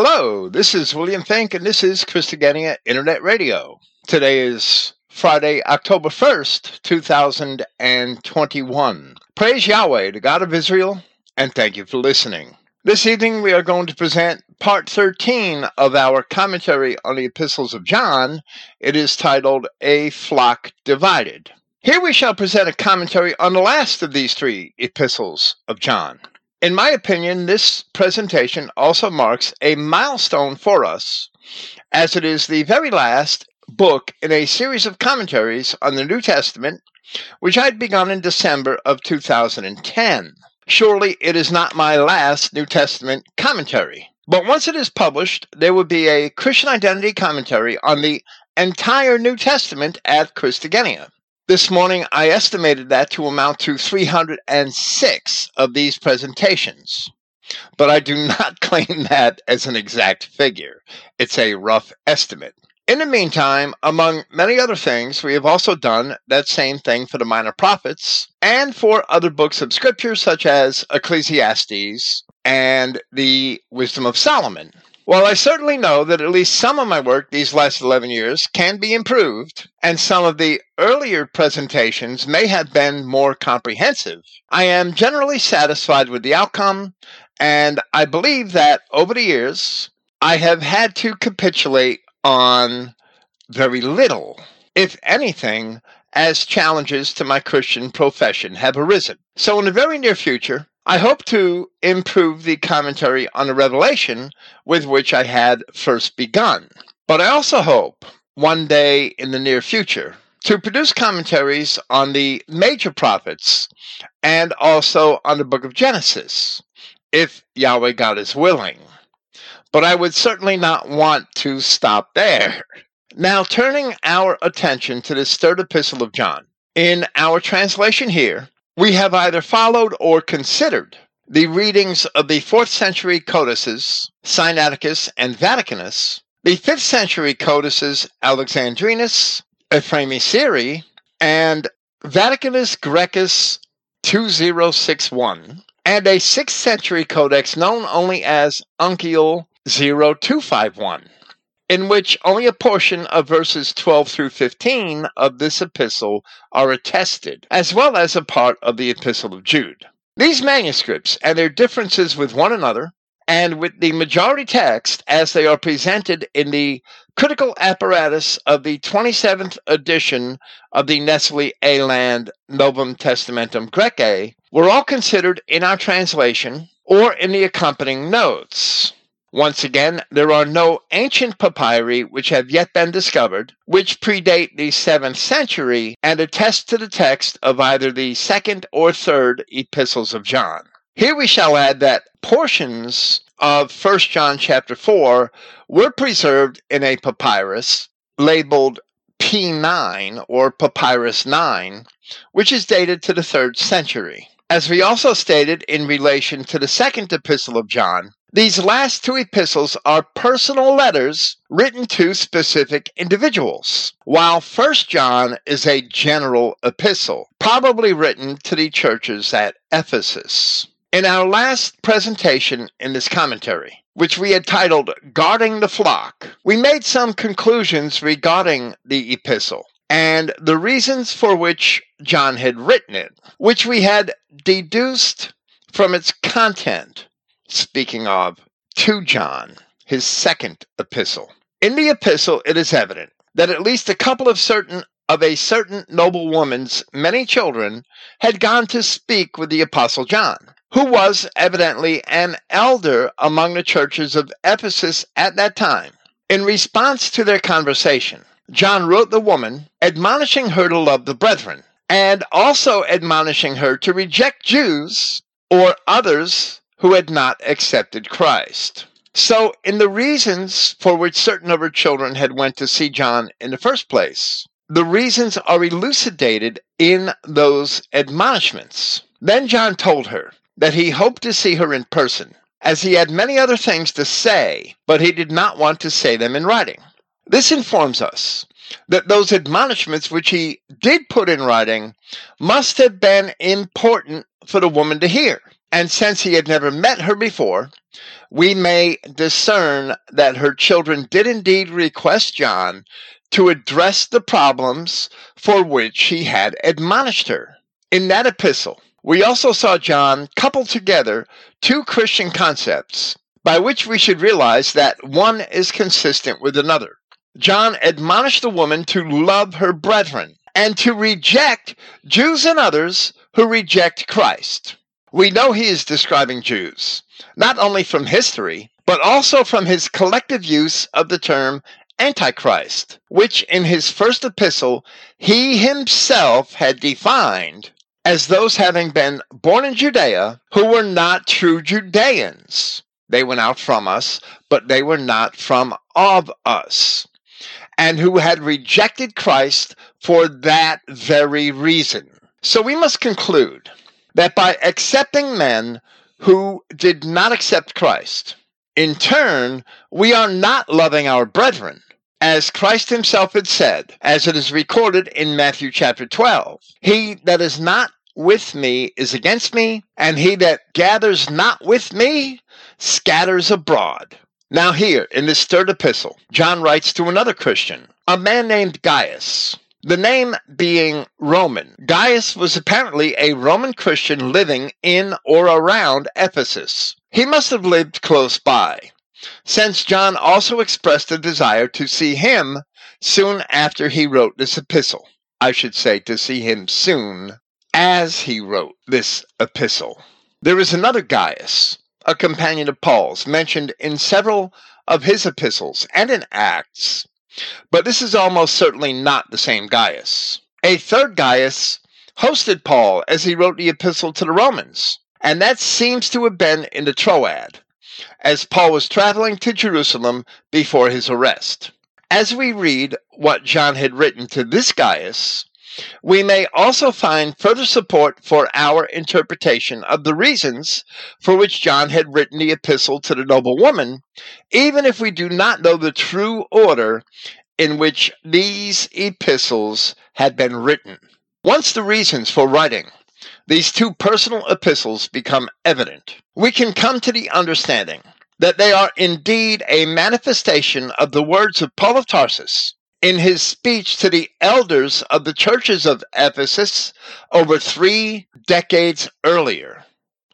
Hello, this is William Finck, and this is Christogenea Internet Radio. Today is Friday, October 1st, 2021. Praise Yahweh, the God of Israel, and thank you for listening. This evening we are going to present part 13 of our commentary on the epistles of John. It is titled A Flock Divided. Here we shall present a commentary on the last of these three epistles of John. In my opinion, this presentation also marks a milestone for us, as it is the very last book in a series of commentaries on the New Testament, which I had begun in December of 2010. Surely it is not my last New Testament commentary. But once it is published, there will be a Christian identity commentary on the entire New Testament at Christogenea. This morning, I estimated that to amount to 306 of these presentations. But I do not claim that as an exact figure. It's a rough estimate. In the meantime, among many other things, we have also done that same thing for the minor prophets and for other books of scripture, such as Ecclesiastes and the Wisdom of Solomon. While I certainly know that at least some of my work these last 11 years can be improved, and some of the earlier presentations may have been more comprehensive, I am generally satisfied with the outcome, and I believe that over the years, I have had to capitulate on very little, if anything, as challenges to my Christian profession have arisen. So, in the very near future, I hope to improve the commentary on the revelation with which I had first begun. But I also hope one day in the near future to produce commentaries on the major prophets and also on the book of Genesis, if Yahweh God is willing. But I would certainly not want to stop there. Now, turning our attention to this third epistle of John. In our translation here, we have either followed or considered the readings of the 4th century codices, Sinaiticus and Vaticanus, the 5th century codices, Alexandrinus, Ephraemi Syri, and Vaticanus Graecus 2061, and a 6th century codex known only as Uncial 0251 in which only a portion of verses 12 through 15 of this epistle are attested, as well as a part of the epistle of Jude. These manuscripts and their differences with one another, and with the majority text as they are presented in the critical apparatus of the 27th edition of the Nestle Aland Novum Testamentum Graece, were all considered in our translation or in the accompanying notes. Once again, there are no ancient papyri which have yet been discovered, which predate the 7th century and attest to the text of either the 2nd or 3rd epistles of John. Here we shall add that portions of 1 John chapter 4 were preserved in a papyrus labeled P9 or Papyrus 9, which is dated to the 3rd century. As we also stated in relation to the second epistle of John, these last two epistles are personal letters written to specific individuals, while 1 John is a general epistle, probably written to the churches at Ephesus. In our last presentation in this commentary, which we had titled Guarding the Flock, we made some conclusions regarding the epistle and the reasons for which John had written it, which we had deduced from its content speaking of, to John, his second epistle. In the epistle, it is evident that at least a couple of certain of a certain noble woman's many children had gone to speak with the apostle John, who was evidently an elder among the churches of Ephesus at that time. In response to their conversation, John wrote the woman, admonishing her to love the brethren, and also admonishing her to reject Jews or others who had not accepted Christ. So, in the reasons for which certain of her children had went to see John in the first place, the reasons are elucidated in those admonishments. Then John told her that he hoped to see her in person, as he had many other things to say, but he did not want to say them in writing. This informs us that those admonishments which he did put in writing must have been important for the woman to hear. And since he had never met her before, we may discern that her children did indeed request John to address the problems for which he had admonished her. In that epistle, we also saw John couple together two Christian concepts by which we should realize that one is consistent with another. John admonished the woman to love her brethren and to reject Jews and others who reject Christ. We know he is describing Jews, not only from history, but also from his collective use of the term Antichrist, which in his first epistle he himself had defined as those having been born in Judea who were not true Judeans. They went out from us, but they were not from of us, and who had rejected Christ for that very reason. So we must conclude that by accepting men who did not accept Christ, in turn, we are not loving our brethren. As Christ himself had said, as it is recorded in Matthew chapter 12, He that is not with me is against me, and he that gathers not with me scatters abroad. Now, here in this third epistle, John writes to another Christian, a man named Gaius. The name being Roman, Gaius was apparently a Roman Christian living in or around Ephesus. He must have lived close by, since John also expressed a desire to see him soon after he wrote this epistle. I should say to see him soon as he wrote this epistle. There is another Gaius, a companion of Paul's, mentioned in several of his epistles and in Acts. But this is almost certainly not the same Gaius. A third Gaius hosted Paul as he wrote the epistle to the Romans, and that seems to have been in the Troad, as Paul was traveling to Jerusalem before his arrest. As we read what John had written to this Gaius, we may also find further support for our interpretation of the reasons for which John had written the epistle to the noble woman, even if we do not know the true order in which these epistles had been written. Once the reasons for writing these two personal epistles become evident, we can come to the understanding that they are indeed a manifestation of the words of Paul of Tarsus in his speech to the elders of the churches of Ephesus over three decades earlier.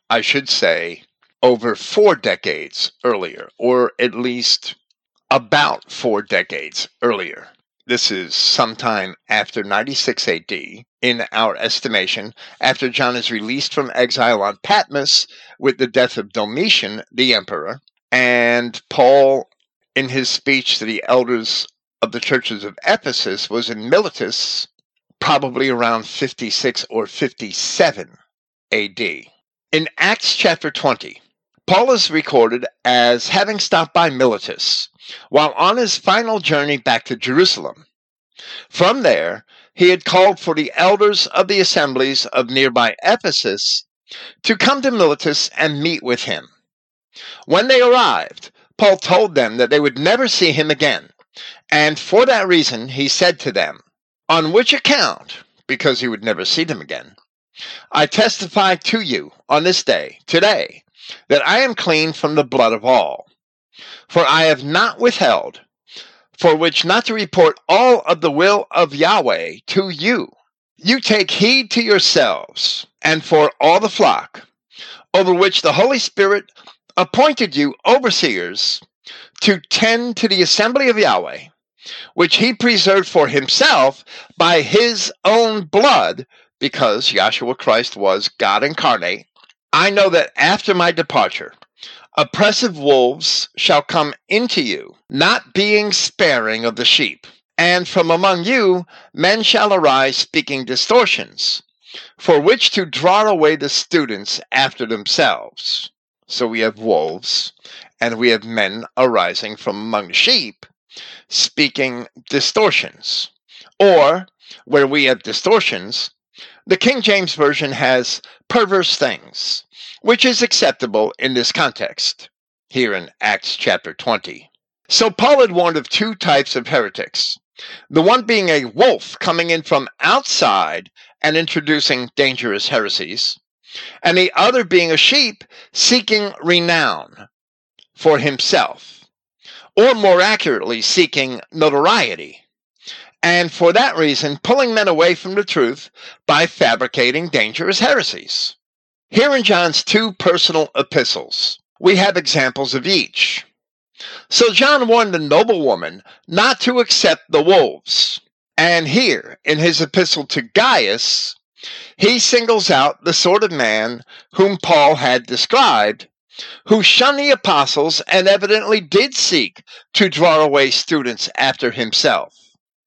I should say over four decades earlier, or at least about four decades earlier. This is sometime after 96 AD, in our estimation, after John is released from exile on Patmos with the death of Domitian, the emperor, and Paul, in his speech to the elders of the churches of Ephesus was in Miletus, probably around 56 or 57 AD. In Acts chapter 20, Paul is recorded as having stopped by Miletus while on his final journey back to Jerusalem. From there, he had called for the elders of the assemblies of nearby Ephesus to come to Miletus and meet with him. When they arrived, Paul told them that they would never see him again, and for that reason he said to them, On which account, because he would never see them again, I testify to you on this day, today, that I am clean from the blood of all. For I have not withheld, for which not to report all of the will of Yahweh to you. You take heed to yourselves, and for all the flock, over which the Holy Spirit appointed you overseers to tend to the assembly of Yahweh, which he preserved for himself by his own blood, because Yahshua Christ was God incarnate. I know that after my departure, oppressive wolves shall come into you, not being sparing of the sheep. And from among you men shall arise speaking distortions, for which to draw away the students after themselves. So we have wolves, and we have men arising from among sheep, speaking distortions. Or, where we have distortions, the King James Version has perverse things, which is acceptable in this context, here in Acts chapter 20. So Paul had warned of two types of heretics. The one being a wolf coming in from outside and introducing dangerous heresies, and the other being a sheep seeking renown for himself, or more accurately, seeking notoriety, and for that reason pulling men away from the truth by fabricating dangerous heresies. Here in John's two personal epistles, we have examples of each. So John warned the noble woman not to accept the wolves. And here, in his epistle to Gaius, he singles out the sort of man whom Paul had described, who shunned the apostles and evidently did seek to draw away students after himself.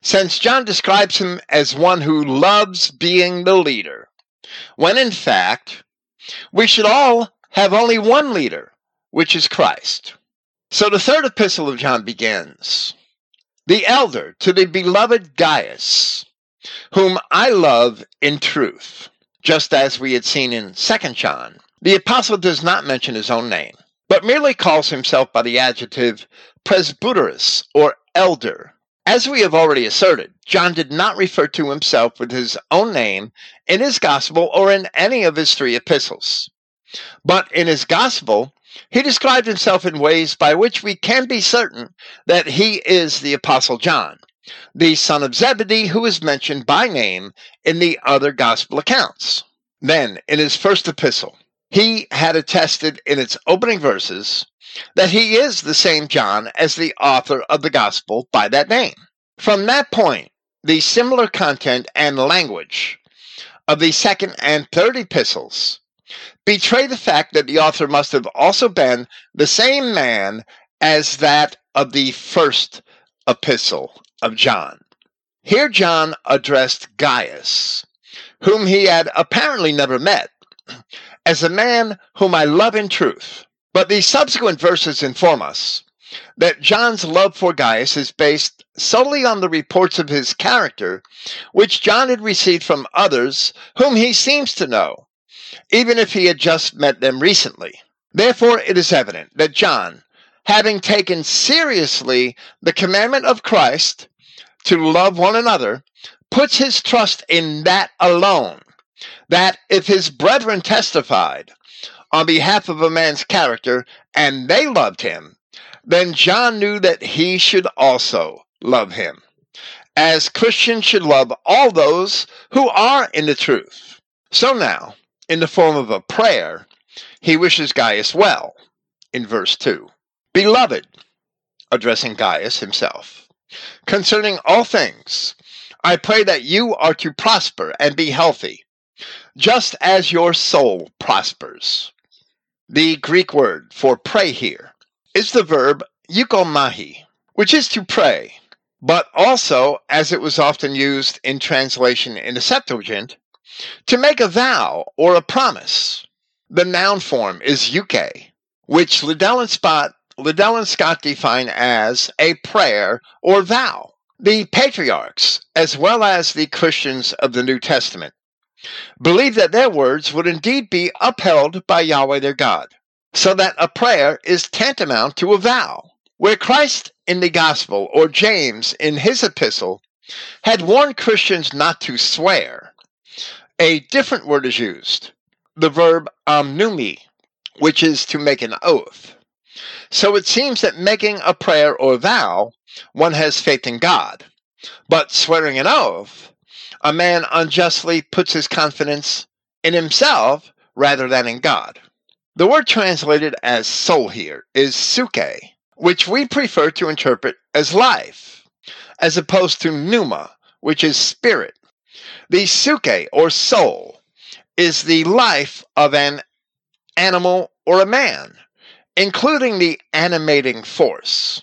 Since John describes him as one who loves being the leader, when in fact, we should all have only one leader, which is Christ. So the third epistle of John begins The elder to the beloved Gaius, whom I love in truth. Just as we had seen in 2 John, the apostle does not mention his own name, but merely calls himself by the adjective presbyteros or elder. As we have already asserted, John did not refer to himself with his own name in his gospel or in any of his three epistles. But in his gospel, he described himself in ways by which we can be certain that he is the Apostle John, the son of Zebedee, who is mentioned by name in the other gospel accounts. Then, in his first epistle, he had attested in its opening verses that he is the same John as the author of the gospel by that name. From that point, the similar content and language of the second and third epistles betray the fact that the author must have also been the same man as that of the first epistle of John. Here, John addressed Gaius, whom he had apparently never met, as a man whom I love in truth. But the subsequent verses inform us that John's love for Gaius is based solely on the reports of his character, which John had received from others whom he seems to know even if he had just met them recently. Therefore, it is evident that John, having taken seriously the commandment of Christ to love one another, puts his trust in that alone. That if his brethren testified on behalf of a man's character and they loved him, then John knew that he should also love him, as Christians should love all those who are in the truth. So now, in the form of a prayer, he wishes Gaius well in verse 2. Beloved, addressing Gaius himself, concerning all things, I pray that you are to prosper and be healthy, just as your soul prospers. The Greek word for pray here is the verb euchomai, which is to pray, but also, as it was often used in translation in the Septuagint, to make a vow or a promise. The noun form is euche, which Liddell and, Liddell and Scott define as a prayer or vow. The patriarchs, as well as the Christians of the New Testament, believe that their words would indeed be upheld by Yahweh their God, so that a prayer is tantamount to a vow. Where Christ in the Gospel, or James in his epistle, had warned Christians not to swear, a different word is used, the verb omnumi, which is to make an oath. So it seems that making a prayer or vow, one has faith in God. But swearing an oath, a man unjustly puts his confidence in himself rather than in God. The word translated as soul here is psuche, which we prefer to interpret as life, as opposed to pneuma, which is spirit. The psuche, or soul, is the life of an animal or a man, including the animating force,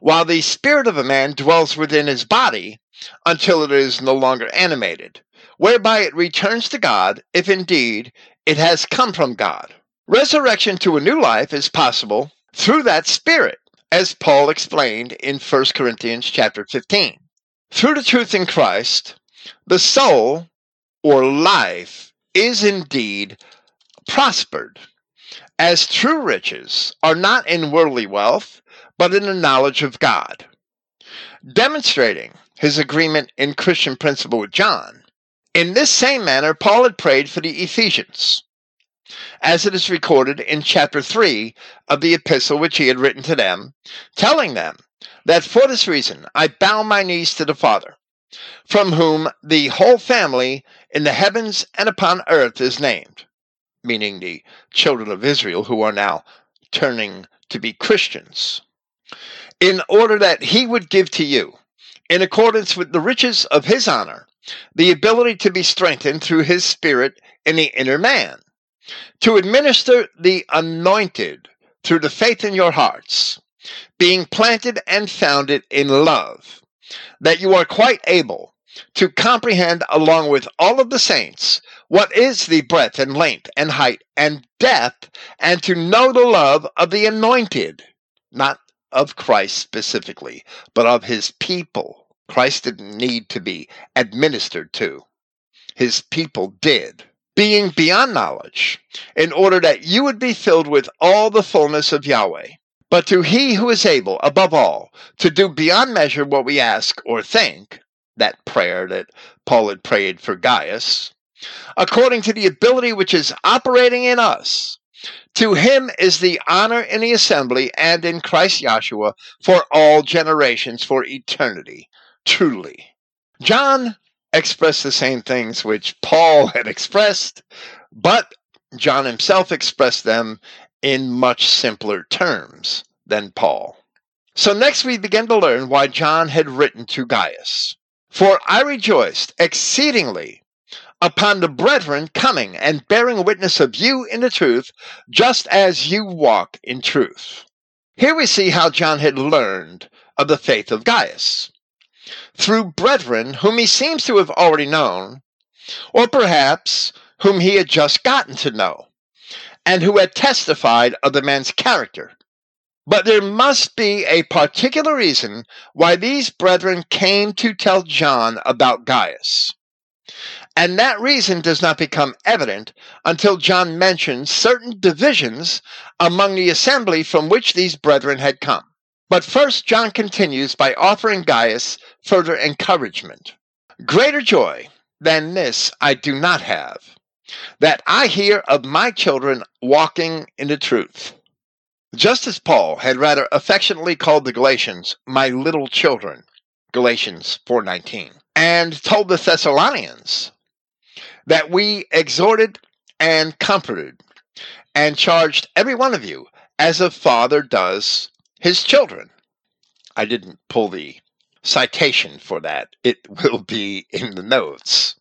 while the spirit of a man dwells within his body until it is no longer animated, whereby it returns to God if indeed it has come from God. Resurrection to a new life is possible through that spirit, as Paul explained in 1 Corinthians chapter 15. Through the truth in Christ, the soul or life is indeed prospered, as true riches are not in worldly wealth, but in the knowledge of God. Demonstrating his agreement in Christian principle with John, in this same manner Paul had prayed for the Ephesians. as it is recorded in chapter 3 of the epistle which he had written to them, telling them that for this reason I bow my knees to the Father, from whom the whole family in the heavens and upon earth is named, meaning the children of Israel who are now turning to be Christians, in order that he would give to you, in accordance with the riches of his honor, the ability to be strengthened through his Spirit in the inner man, to administer the anointed through the faith in your hearts, being planted and founded in love, that you are quite able to comprehend along with all of the saints what is the breadth and length and height and depth, and to know the love of the anointed, not of Christ specifically, but of his people. Christ didn't need to be administered to, his people did. Being beyond knowledge, in order that you would be filled with all the fullness of Yahweh. But to he who is able, above all, to do beyond measure what we ask or think, that prayer that Paul had prayed for Gaius, according to the ability which is operating in us. To him is the honor in the assembly and in Christ Yahshua for all generations, for eternity. Truly. John expressed the same things which Paul had expressed, but John himself expressed them in much simpler terms than Paul. So next we begin to learn why John had written to Gaius. For I rejoiced exceedingly upon the brethren coming and bearing witness of you in the truth, just as you walk in truth. Here we see how John had learned of the faith of Gaius. Through brethren whom he seems to have already known, or perhaps whom he had just gotten to know, and who had testified of the man's character but there must be a particular reason why these brethren came to tell John about Gaius. And that reason does not become evident until John mentions certain divisions among the assembly from which these brethren had come. But first, John continues by offering Gaius further encouragement. Greater joy than this I do not have, that I hear of my children walking in the truth. Just as Paul had rather affectionately called the Galatians my little children, Galatians 4:19, and told the Thessalonians that we exhorted and comforted and charged every one of you as a father does his children. I didn't pull the citation for that. It will be in the notes.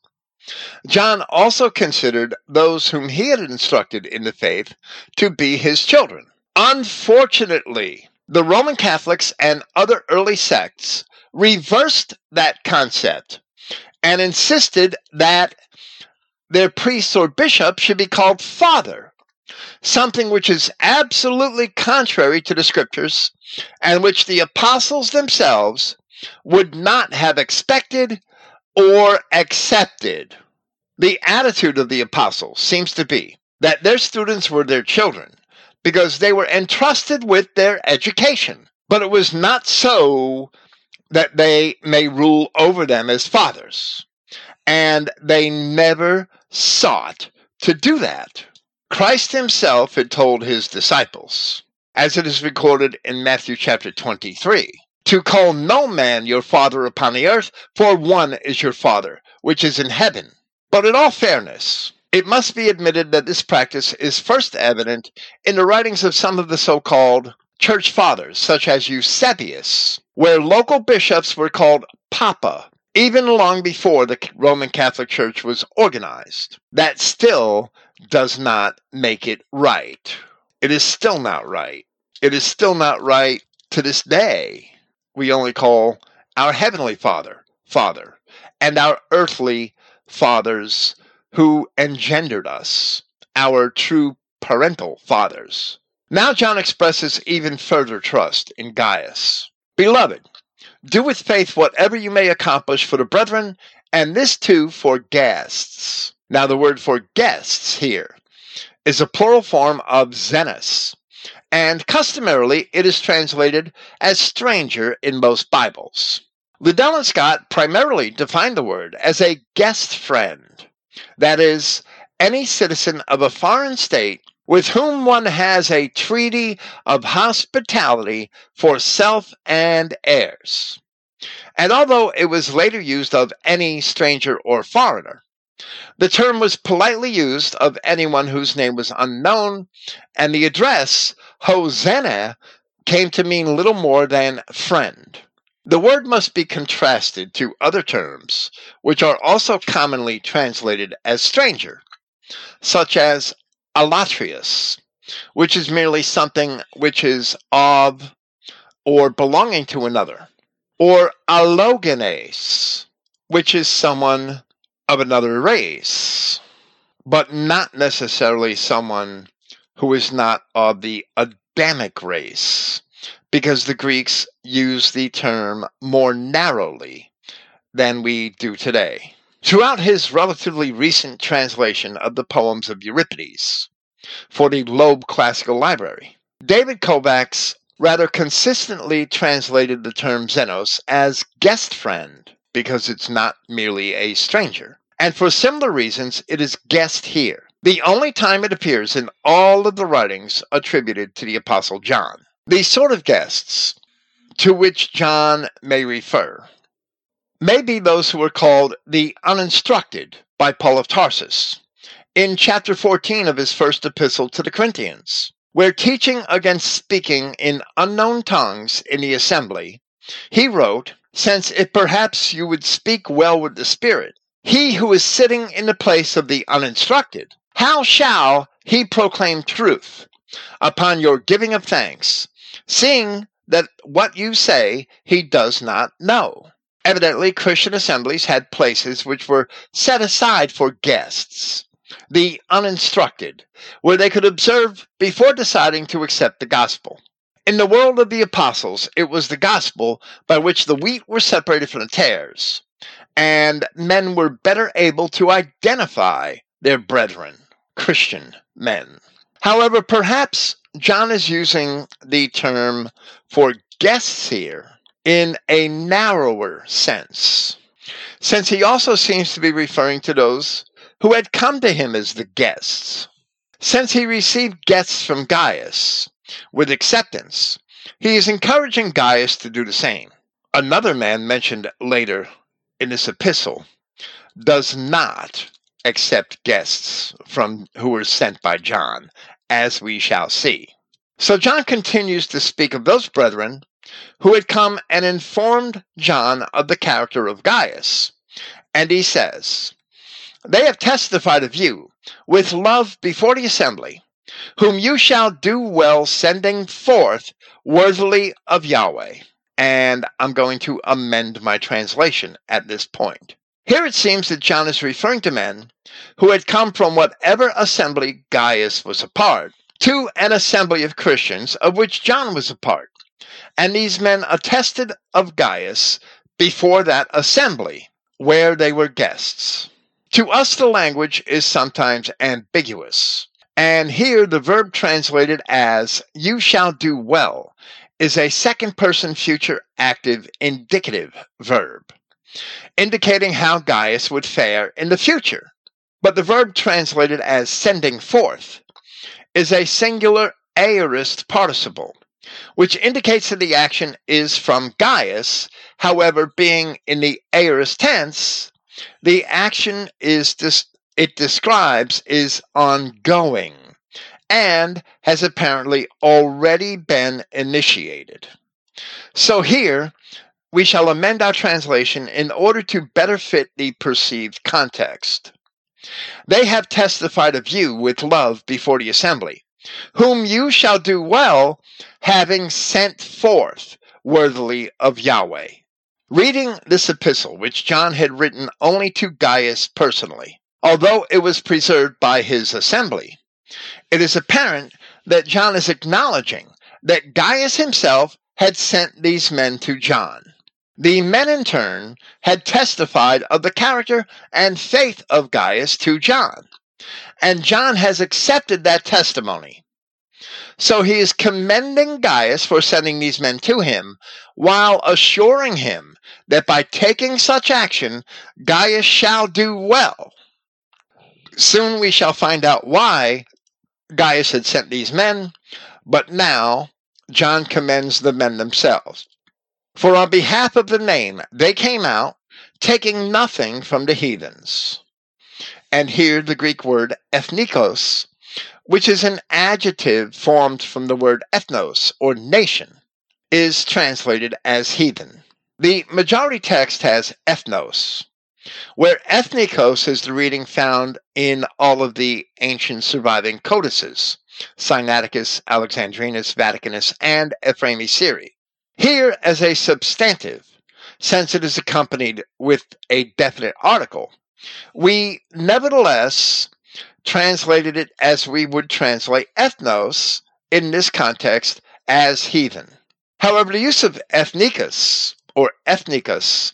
John also considered those whom he had instructed in the faith to be his children. Unfortunately, the Roman Catholics and other early sects reversed that concept and insisted that their priests or bishops should be called father, something which is absolutely contrary to the scriptures and which the apostles themselves would not have expected or accepted. The attitude of the apostles seems to be that their students were their children because they were entrusted with their education. But it was not so that they may rule over them as fathers. And they never sought to do that. Christ himself had told his disciples, as it is recorded in Matthew chapter 23, to call no man your father upon the earth, for one is your father, which is in heaven. But in all fairness, it must be admitted that this practice is first evident in the writings of some of the so called church fathers, such as Eusebius, where local bishops were called Papa, even long before the Roman Catholic Church was organized. That still does not make it right. It is still not right. It is still not right to this day. We only call our Heavenly Father, Father, and our earthly fathers, who engendered us, our true parental fathers. Now John expresses even further trust in Gaius. Beloved, do with faith whatever you may accomplish for the brethren, and this too for guests. Now, the word for guests here is a plural form of xenos, and customarily it is translated as stranger in most Bibles. Liddell and Scott primarily define the word as a guest friend that is, any citizen of a foreign state with whom one has a treaty of hospitality for self and heirs. And although it was later used of any stranger or foreigner, the term was politely used of anyone whose name was unknown, and the address, Hosanna, came to mean little more than friend. The word must be contrasted to other terms, which are also commonly translated as stranger, such as allotrios, which is merely something which is of or belonging to another, or allogenes, which is someone of another race, but not necessarily someone who is not of the Adamic race, because the Greeks use the term more narrowly than we do today. Throughout his relatively recent translation of the poems of Euripides for the Loeb Classical Library, David Kovacs rather consistently translated the term Xenos as guest friend because it's not merely a stranger. And for similar reasons, it is guest here, the only time it appears in all of the writings attributed to the Apostle John. These sort of guests to which John may refer may be those who are called the uninstructed by Paul of Tarsus in chapter 14 of his first epistle to the Corinthians, where teaching against speaking in unknown tongues in the assembly, he wrote, Since if perhaps you would speak well with the Spirit, he who is sitting in the place of the uninstructed, how shall he proclaim truth upon your giving of thanks, seeing that what you say he does not know? Evidently, Christian assemblies had places which were set aside for guests, the uninstructed, where they could observe before deciding to accept the gospel. In the world of the apostles, it was the gospel by which the wheat were separated from the tares, and men were better able to identify their brethren, Christian men. However, perhaps John is using the term for guests here in a narrower sense, since he also seems to be referring to those who had come to him as the guests. Since he received guests from Gaius with acceptance, he is encouraging Gaius to do the same. Another man mentioned later in this epistle does not accept guests from who were sent by John, as we shall see. So John continues to speak of those brethren who had come and informed John of the character of Gaius. And he says, They have testified of you with love before the assembly, whom you shall do well sending forth worthily of Yahweh. And I'm going to amend my translation at this point. Here it seems that John is referring to men who had come from whatever assembly Gaius was a part to an assembly of Christians of which John was a part. And these men attested of Gaius before that assembly where they were guests. To us, the language is sometimes ambiguous. And here, the verb translated as, you shall do well, is a second person future active indicative verb, indicating how Gaius would fare in the future. But the verb translated as sending forth is a singular aorist participle, which indicates that the action is from Gaius. However, being in the aorist tense, the action is dis- it describes is ongoing and has apparently already been initiated. So here, we shall amend our translation in order to better fit the perceived context. They have testified of you with love before the assembly, whom you shall do well, having sent forth worthily of Yahweh. Reading this epistle, which John had written only to Gaius personally, although it was preserved by his assembly, it is apparent that John is acknowledging that Gaius himself had sent these men to John. The men, in turn, had testified of the character and faith of Gaius to John, and John has accepted that testimony. So he is commending Gaius for sending these men to him, while assuring him that by taking such action, Gaius shall do well Soon we shall find out why Gaius had sent these men, but now John commends the men themselves. For on behalf of the name, they came out, taking nothing from the heathens. And here the Greek word ethnikos, which is an adjective formed from the word ethnos, or nation, is translated as heathen. The majority text has ethnos, where ethnikos is the reading found in all of the ancient surviving codices Sinaiticus, Alexandrinus, Vaticanus, and Ephraemi Syri. Here, as a substantive, since it is accompanied with a definite article, we nevertheless translated it as we would translate ethnos in this context as heathen. However, the use of ethnicus or ethnicus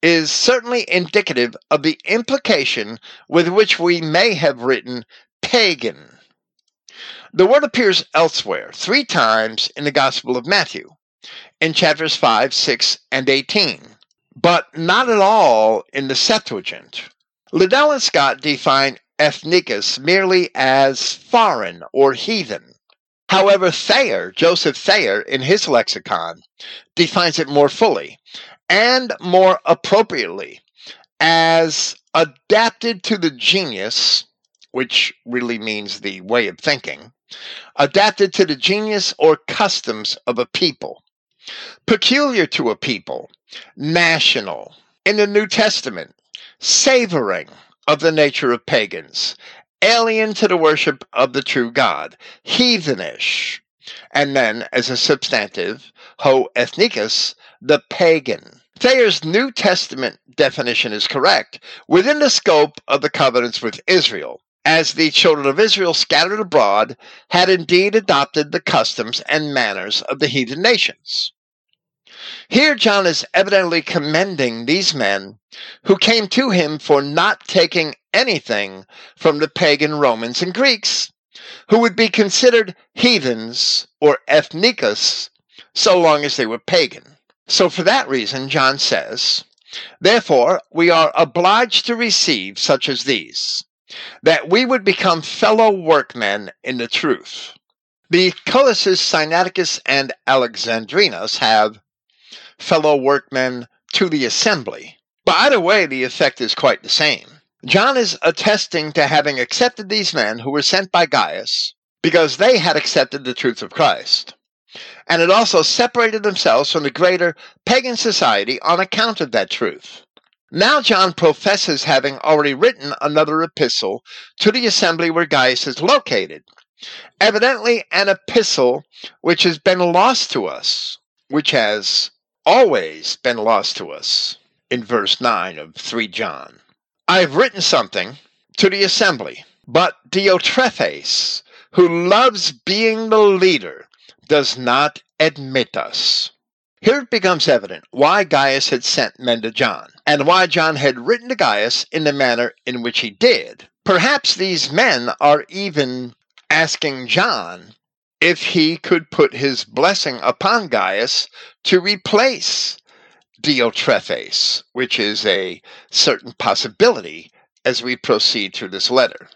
is certainly indicative of the implication with which we may have written pagan. The word appears elsewhere three times in the Gospel of Matthew, in chapters 5, 6, and 18, but not at all in the Septuagint. Liddell and Scott define ethnikos merely as foreign or heathen. However, Thayer, Joseph Thayer, in his lexicon, defines it more fully and more appropriately as adapted to the genius, which really means the way of thinking, adapted to the genius or customs of a people, peculiar to a people, national. In the New Testament, savoring of the nature of pagans, alien to the worship of the true God, heathenish, and then as a substantive, ho ethnikos, the pagan. Thayer's New Testament definition is correct within the scope of the covenants with Israel, as the children of Israel scattered abroad had indeed adopted the customs and manners of the heathen nations. Here, John is evidently commending these men who came to him for not taking anything from the pagan Romans and Greeks, who would be considered heathens or ethnikos so long as they were pagan. So, for that reason, John says, Therefore, we are obliged to receive such as these, that we would become fellow workmen in the truth. The codices Sinaiticus and Alexandrinus have fellow workmen to the assembly. But either way, the effect is quite the same. John is attesting to having accepted these men who were sent by Gaius because they had accepted the truth of Christ. And it also separated themselves from the greater pagan society on account of that truth. Now John professes having already written another epistle to the assembly where Gaius is located. Evidently, an epistle which has been lost to us, which has always been lost to us in verse 9 of 3 John. I have written something to the assembly, but Diotrephes, who loves being the leader, does not admit us. Here it becomes evident why Gaius had sent men to John, and why John had written to Gaius in the manner in which he did. Perhaps these men are even asking John if he could put his blessing upon Gaius to replace Diotrephes, which is a certain possibility as we proceed through this letter.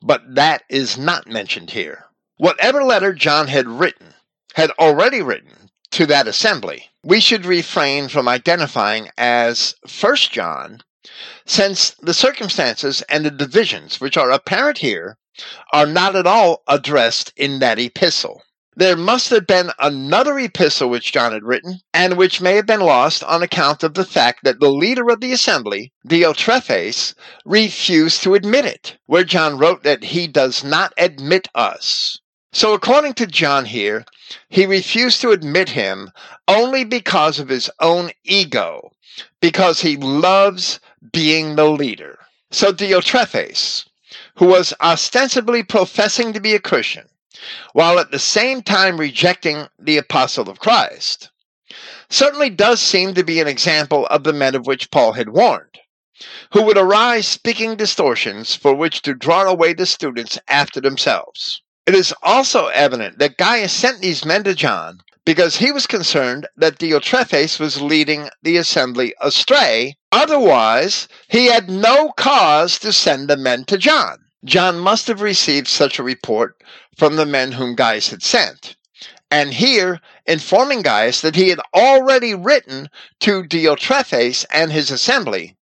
But that is not mentioned here. Whatever letter John had written, had already written to that assembly, we should refrain from identifying as First John, since the circumstances and the divisions which are apparent here are not at all addressed in that epistle. There must have been another epistle which John had written, and which may have been lost on account of the fact that the leader of the assembly, Diotrephes, refused to admit it, where John wrote that he does not admit us. So, according to John here, he refused to admit him only because of his own ego, because he loves being the leader. So, Diotrephes, who was ostensibly professing to be a Christian, while at the same time rejecting the apostle of Christ, certainly does seem to be an example of the men of which Paul had warned, who would arise speaking distortions for which to draw away the students after themselves. It is also evident that Gaius sent these men to John because he was concerned that Diotrephes was leading the assembly astray. Otherwise, he had no cause to send the men to John. John must have received such a report from the men whom Gaius had sent, and here informing Gaius that he had already written to Diotrephes and his assembly.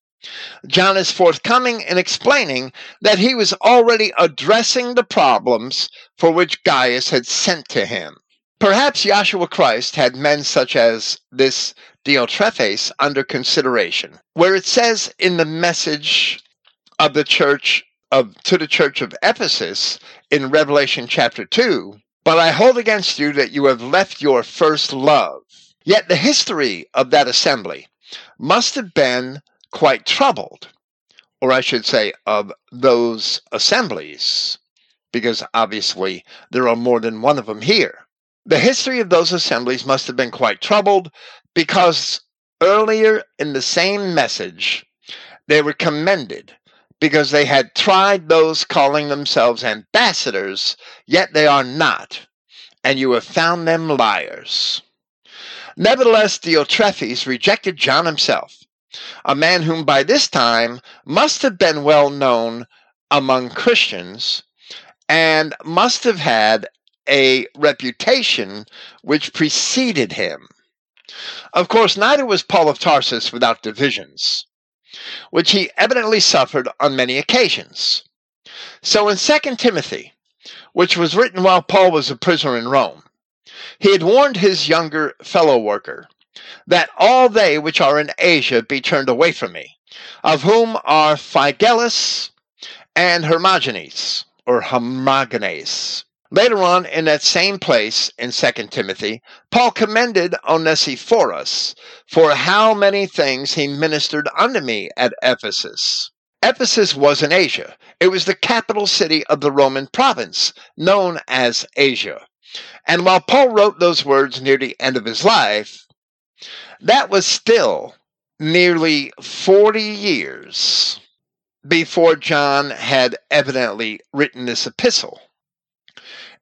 John is forthcoming in explaining that he was already addressing the problems for which Gaius had sent to him. Perhaps Yahshua Christ had men such as this Diotrephes under consideration, where it says in the message of the church of to the church of Ephesus in Revelation chapter 2, but I hold against you that you have left your first love. Yet the history of that assembly must have been quite troubled, or I should say, of those assemblies, because obviously there are more than one of them here. The history of those assemblies must have been quite troubled because earlier in the same message they were commended because they had tried those calling themselves ambassadors, yet they are not, and you have found them liars. Nevertheless, Diotrephes rejected John himself, a man whom by this time must have been well known among Christians and must have had a reputation which preceded him. Of course, neither was Paul of Tarsus without divisions, which he evidently suffered on many occasions. So in 2 Timothy, which was written while Paul was a prisoner in Rome, he had warned his younger fellow worker that all they which are in Asia be turned away from me, of whom are Phygellus and Hermogenes, or Hermogenes. Later on in that same place in 2 Timothy, Paul commended Onesiphorus for how many things he ministered unto me at Ephesus. Ephesus was in Asia. It was the capital city of the Roman province, known as Asia. And while Paul wrote those words near the end of his life, that was still nearly 40 years before John had evidently written this epistle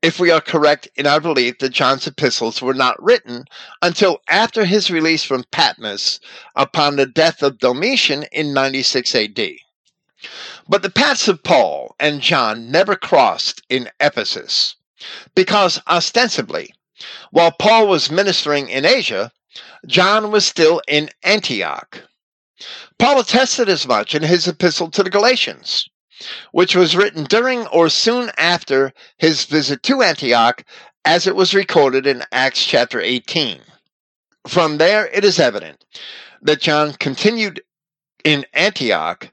if we are correct in our belief that John's epistles were not written until after his release from Patmos upon the death of Domitian in 96 AD. But the paths of Paul and John never crossed in Ephesus, because ostensibly, while Paul was ministering in Asia, John was still in Antioch. Paul attested as much in his epistle to the Galatians which was written during or soon after his visit to Antioch, as it was recorded in Acts chapter 18. From there, it is evident that John continued in Antioch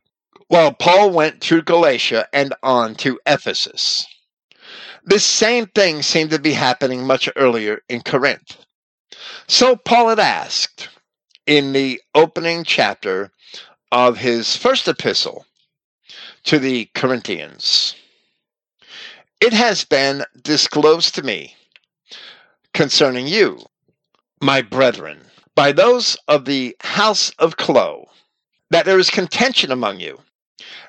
while Paul went through Galatia and on to Ephesus. This same thing seemed to be happening much earlier in Corinth. So Paul had asked in the opening chapter of his first epistle to the Corinthians. It has been disclosed to me concerning you, my brethren, by those of the house of Chloe, that there is contention among you.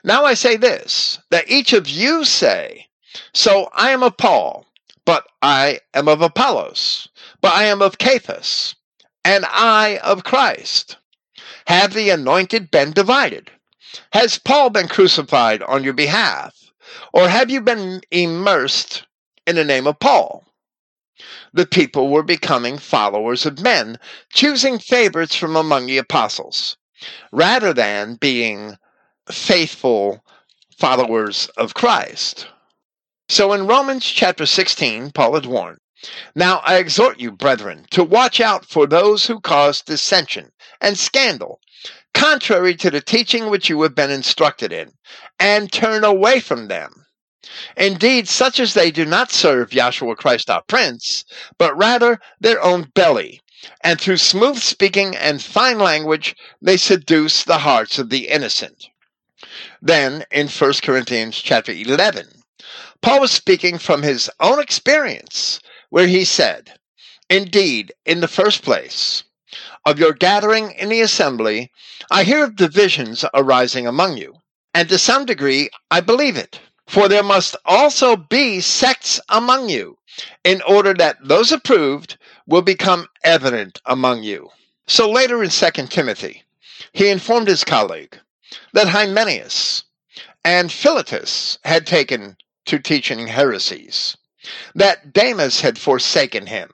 Now I say this, that each of you say, So I am of Paul, but I am of Apollos, but I am of Cephas, and I of Christ. Have the anointed been divided? Has Paul been crucified on your behalf? Or have you been immersed in the name of Paul? The people were becoming followers of men, choosing favorites from among the apostles, rather than being faithful followers of Christ. So in Romans chapter 16, Paul had warned, Now I exhort you, brethren, to watch out for those who cause dissension and scandal contrary to the teaching which you have been instructed in, and turn away from them. Indeed, such as they do not serve Yahshua Christ our Prince, but rather their own belly, and through smooth speaking and fine language they seduce the hearts of the innocent. Then, in 1 Corinthians chapter 11, Paul was speaking from his own experience, where he said, Indeed, in the first place, of your gathering in the assembly, I hear of divisions arising among you, and to some degree I believe it. For there must also be sects among you, in order that those approved will become evident among you. So later in 2 Timothy, he informed his colleague that Hymenaeus, and Philetus had taken to teaching heresies, that Demas had forsaken him,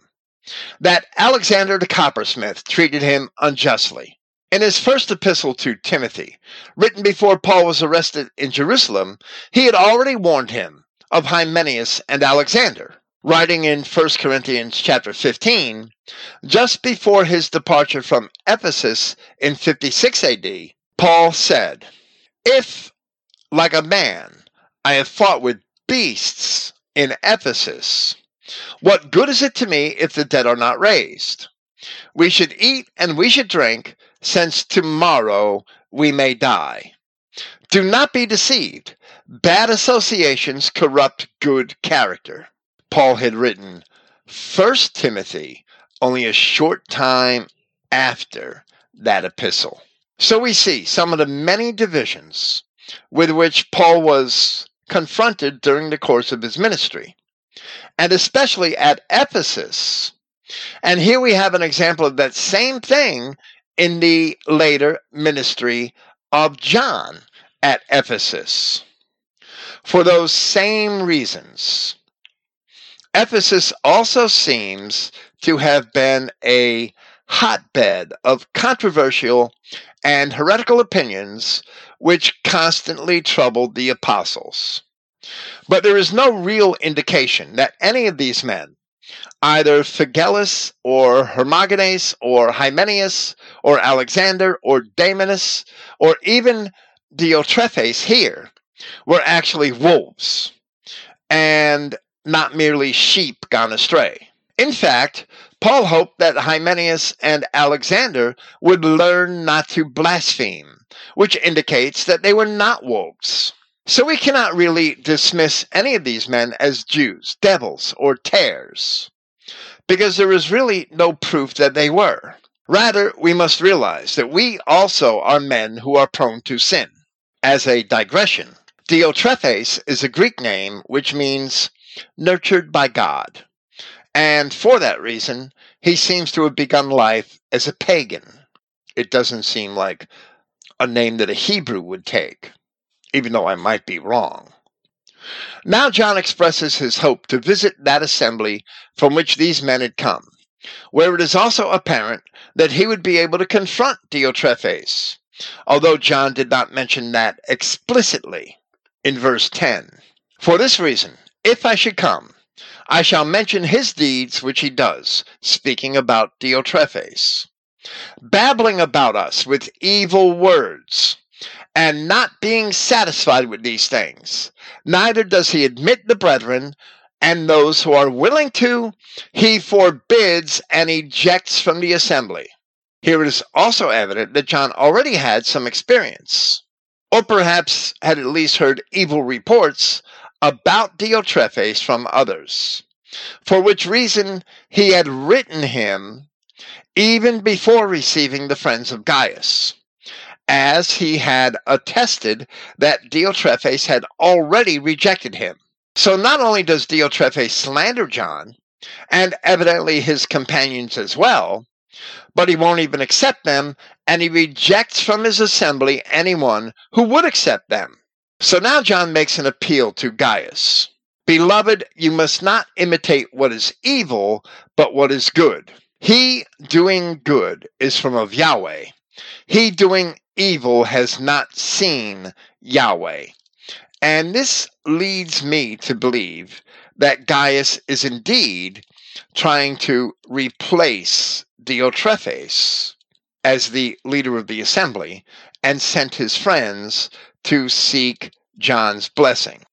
that Alexander the coppersmith treated him unjustly. In his first epistle to Timothy, written before Paul was arrested in Jerusalem, he had already warned him of Hymenaeus and Alexander. Writing in 1 Corinthians chapter 15, just before his departure from Ephesus in 56 AD, Paul said, If, like a man, I have fought with beasts in Ephesus, what good is it to me if the dead are not raised? We should eat and we should drink, since tomorrow we may die. Do not be deceived. Bad associations corrupt good character. Paul had written First Timothy only a short time after that epistle. So we see some of the many divisions with which Paul was confronted during the course of his ministry, and especially at Ephesus. And here we have an example of that same thing in the later ministry of John at Ephesus. For those same reasons, Ephesus also seems to have been a hotbed of controversial and heretical opinions which constantly troubled the apostles. But there is no real indication that any of these men, either Phygellus or Hermogenes or Hymenaeus or Alexander or Demas or even Diotrephes here, were actually wolves and not merely sheep gone astray. In fact, Paul hoped that Hymenaeus and Alexander would learn not to blaspheme, which indicates that they were not wolves. So we cannot really dismiss any of these men as Jews, devils, or tares, because there is really no proof that they were. Rather, we must realize that we also are men who are prone to sin. As a digression, Diotrephes is a Greek name which means nurtured by God. And for that reason, he seems to have begun life as a pagan. It doesn't seem like a name that a Hebrew would take, even though I might be wrong. Now John expresses his hope to visit that assembly from which these men had come, where it is also apparent that he would be able to confront Diotrephes, although John did not mention that explicitly in verse 10. For this reason, if I should come, I shall mention his deeds which he does, speaking about Diotrephes, babbling about us with evil words, and not being satisfied with these things. Neither does he admit the brethren, and those who are willing to, he forbids and ejects from the assembly. Here it is also evident that John already had some experience, or perhaps had at least heard evil reports about Diotrephes from others, for which reason he had written him even before receiving the friends of Gaius, as he had attested that Diotrephes had already rejected him. So not only does Diotrephes slander John, and evidently his companions as well, but he won't even accept them, and he rejects from his assembly anyone who would accept them. So now John makes an appeal to Gaius. Beloved, you must not imitate what is evil, but what is good. He doing good is from of Yahweh. He doing evil has not seen Yahweh. And this leads me to believe that Gaius is indeed trying to replace Diotrephes as the leader of the assembly and sent his friends to seek John's blessing.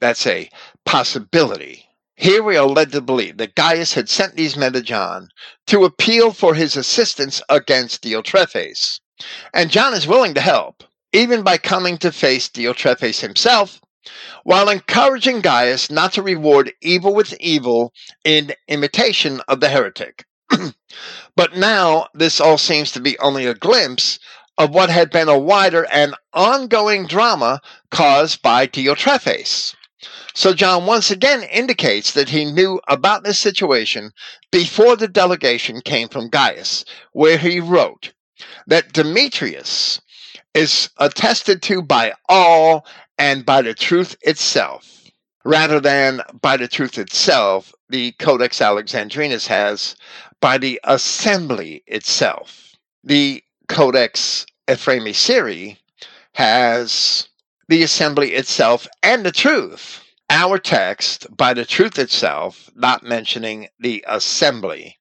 That's a possibility. Here we are led to believe that Gaius had sent these men to John to appeal for his assistance against Diotrephes. And John is willing to help, even by coming to face Diotrephes himself, while encouraging Gaius not to reward evil with evil in imitation of the heretic. but now this all seems to be only a glimpse of what had been a wider and ongoing drama caused by Diotrephes. So John once again indicates that he knew about this situation before the delegation came from Gaius, where he wrote that Demetrius is attested to by all and by the truth itself, rather than by the truth itself, the Codex Alexandrinus has by the assembly itself. The Codex Ephraemi Syri has the assembly itself and the truth. Our text, by the truth itself, not mentioning the assembly,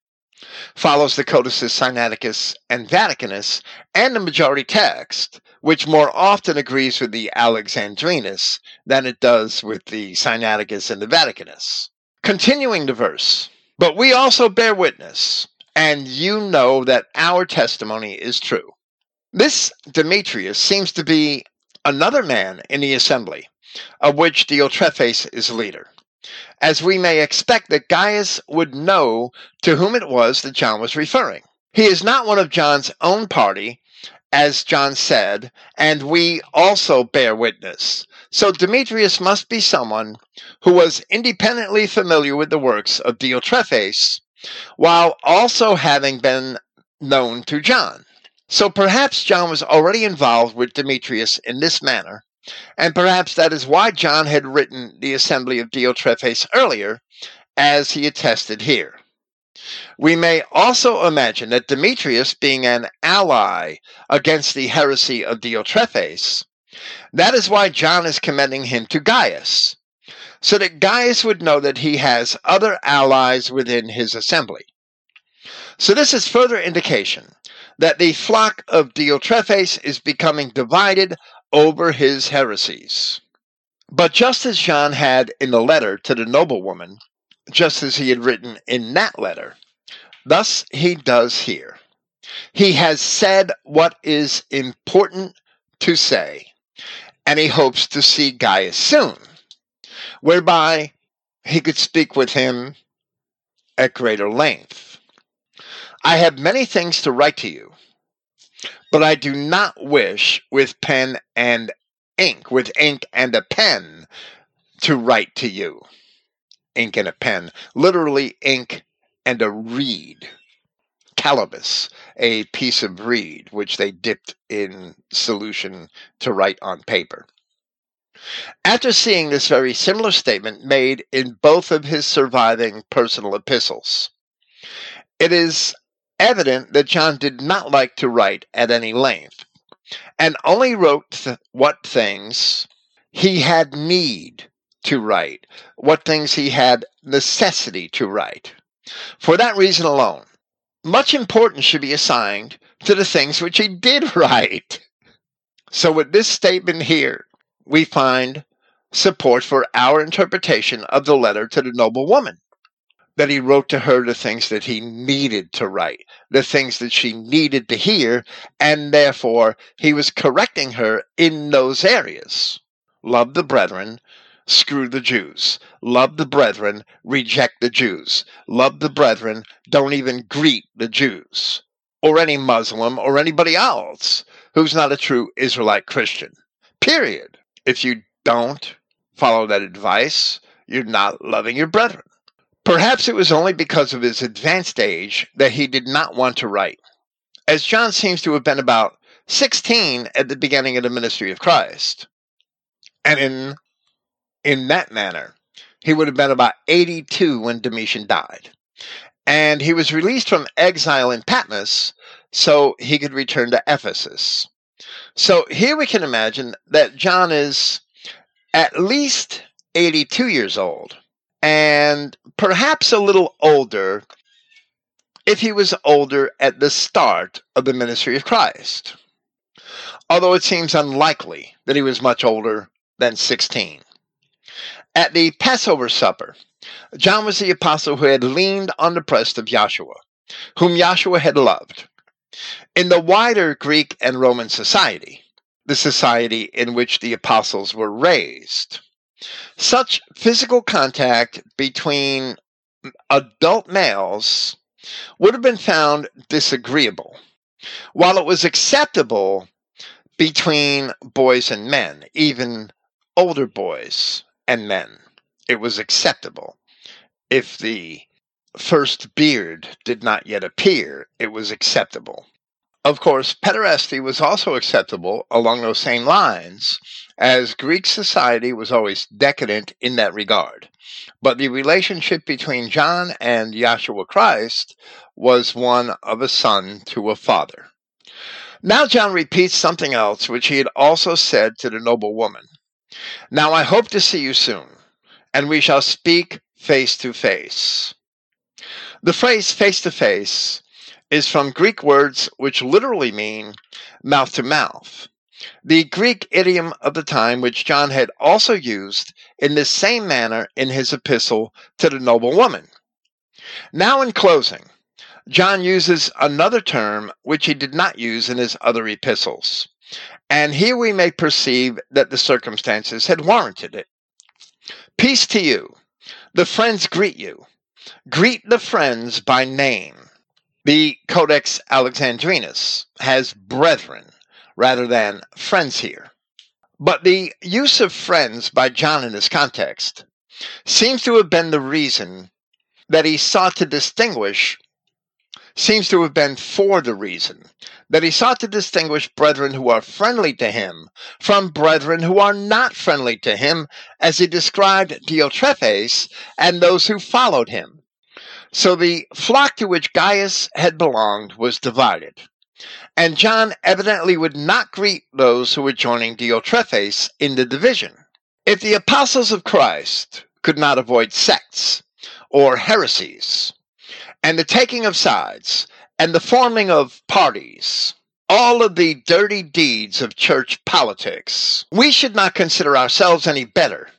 follows the Codices Sinaiticus and Vaticanus and the majority text, which more often agrees with the Alexandrinus than it does with the Sinaiticus and the Vaticanus. Continuing the verse, but we also bear witness, and you know that our testimony is true. This Demetrius seems to be another man in the assembly, of which Diotrephes is leader, as we may expect that Gaius would know to whom it was that John was referring. He is not one of John's own party, as John said, and we also bear witness. So Demetrius must be someone who was independently familiar with the works of Diotrephes, while also having been known to John. So perhaps John was already involved with Demetrius in this manner, and perhaps that is why John had written the assembly of Diotrephes earlier, as he attested here. We may also imagine that Demetrius, being an ally against the heresy of Diotrephes, that is why John is commending him to Gaius, so that Gaius would know that he has other allies within his assembly. So this is further indication that the flock of Diotrephes is becoming divided over his heresies. But just as John had in the letter to the noblewoman, just as he had written in that letter, thus he does here. He has said what is important to say, and he hopes to see Gaius soon, whereby he could speak with him at greater length. I have many things to write to you, but I do not wish with pen and ink, with ink and a pen, to write to you. Ink and a pen, literally ink and a reed. Calamus, a piece of reed which they dipped in solution to write on paper. After seeing this very similar statement made in both of his surviving personal epistles, it is evident that John did not like to write at any length and only wrote th- what things he had need to write, what things he had necessity to write. For that reason alone, much importance should be assigned to the things which he did write. So, with this statement here, we find support for our interpretation of the letter to the noble woman that he wrote to her the things that he needed to write, the things that she needed to hear, and therefore he was correcting her in those areas. Love the brethren, screw the Jews. Love the brethren, reject the Jews. Love the brethren, don't even greet the Jews, or any Muslim, or anybody else who's not a true Israelite Christian. Period. If you don't follow that advice, you're not loving your brethren. Perhaps it was only because of his advanced age that he did not want to write, as John seems to have been about 16 at the beginning of the ministry of Christ. And in, in that manner, he would have been about 82 when Domitian died. And he was released from exile in Patmos so he could return to Ephesus. So here we can imagine that John is at least 82 years old and perhaps a little older if he was older at the start of the ministry of Christ, although it seems unlikely that he was much older than 16. At the Passover supper, John was the apostle who had leaned on the breast of Yahshua, whom Yahshua had loved. In the wider Greek and Roman society, the society in which the apostles were raised, such physical contact between adult males would have been found disagreeable, while it was acceptable between boys and men, even older boys and men. It was acceptable. If the first beard did not yet appear, it was acceptable. Of course, pederasty was also acceptable along those same lines, as Greek society was always decadent in that regard. But the relationship between John and Yahshua Christ was one of a son to a father. Now, John repeats something else which he had also said to the noble woman. Now, I hope to see you soon, and we shall speak face to face. The phrase face to face is from Greek words which literally mean mouth to mouth. The Greek idiom of the time, which John had also used in the same manner in his epistle to the noble woman. Now, in closing, John uses another term which he did not use in his other epistles. And here we may perceive that the circumstances had warranted it. Peace to you. The friends greet you. Greet the friends by name. The Codex Alexandrinus has brethren rather than friends here. But the use of friends by John in this context seems to have been the reason that he sought to distinguish, seems to have been for the reason that he sought to distinguish brethren who are friendly to him from brethren who are not friendly to him, as he described Diotrephes and those who followed him. So the flock to which Gaius had belonged was divided and John evidently would not greet those who were joining Diotrephes in the division. If the apostles of Christ could not avoid sects or heresies, and the taking of sides, and the forming of parties, all of the dirty deeds of church politics, we should not consider ourselves any better,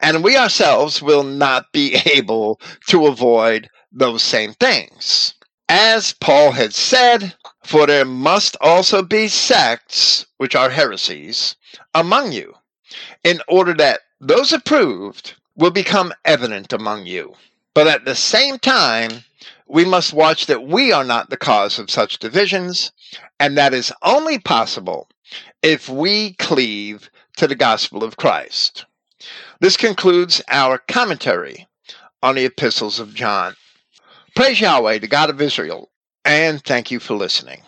and we ourselves will not be able to avoid those same things. As Paul had said, for there must also be sects, which are heresies, among you, in order that those approved will become evident among you. But at the same time, we must watch that we are not the cause of such divisions, and that is only possible if we cleave to the gospel of Christ. This concludes our commentary on the epistles of John. Praise Yahweh, the God of Israel, and thank you for listening.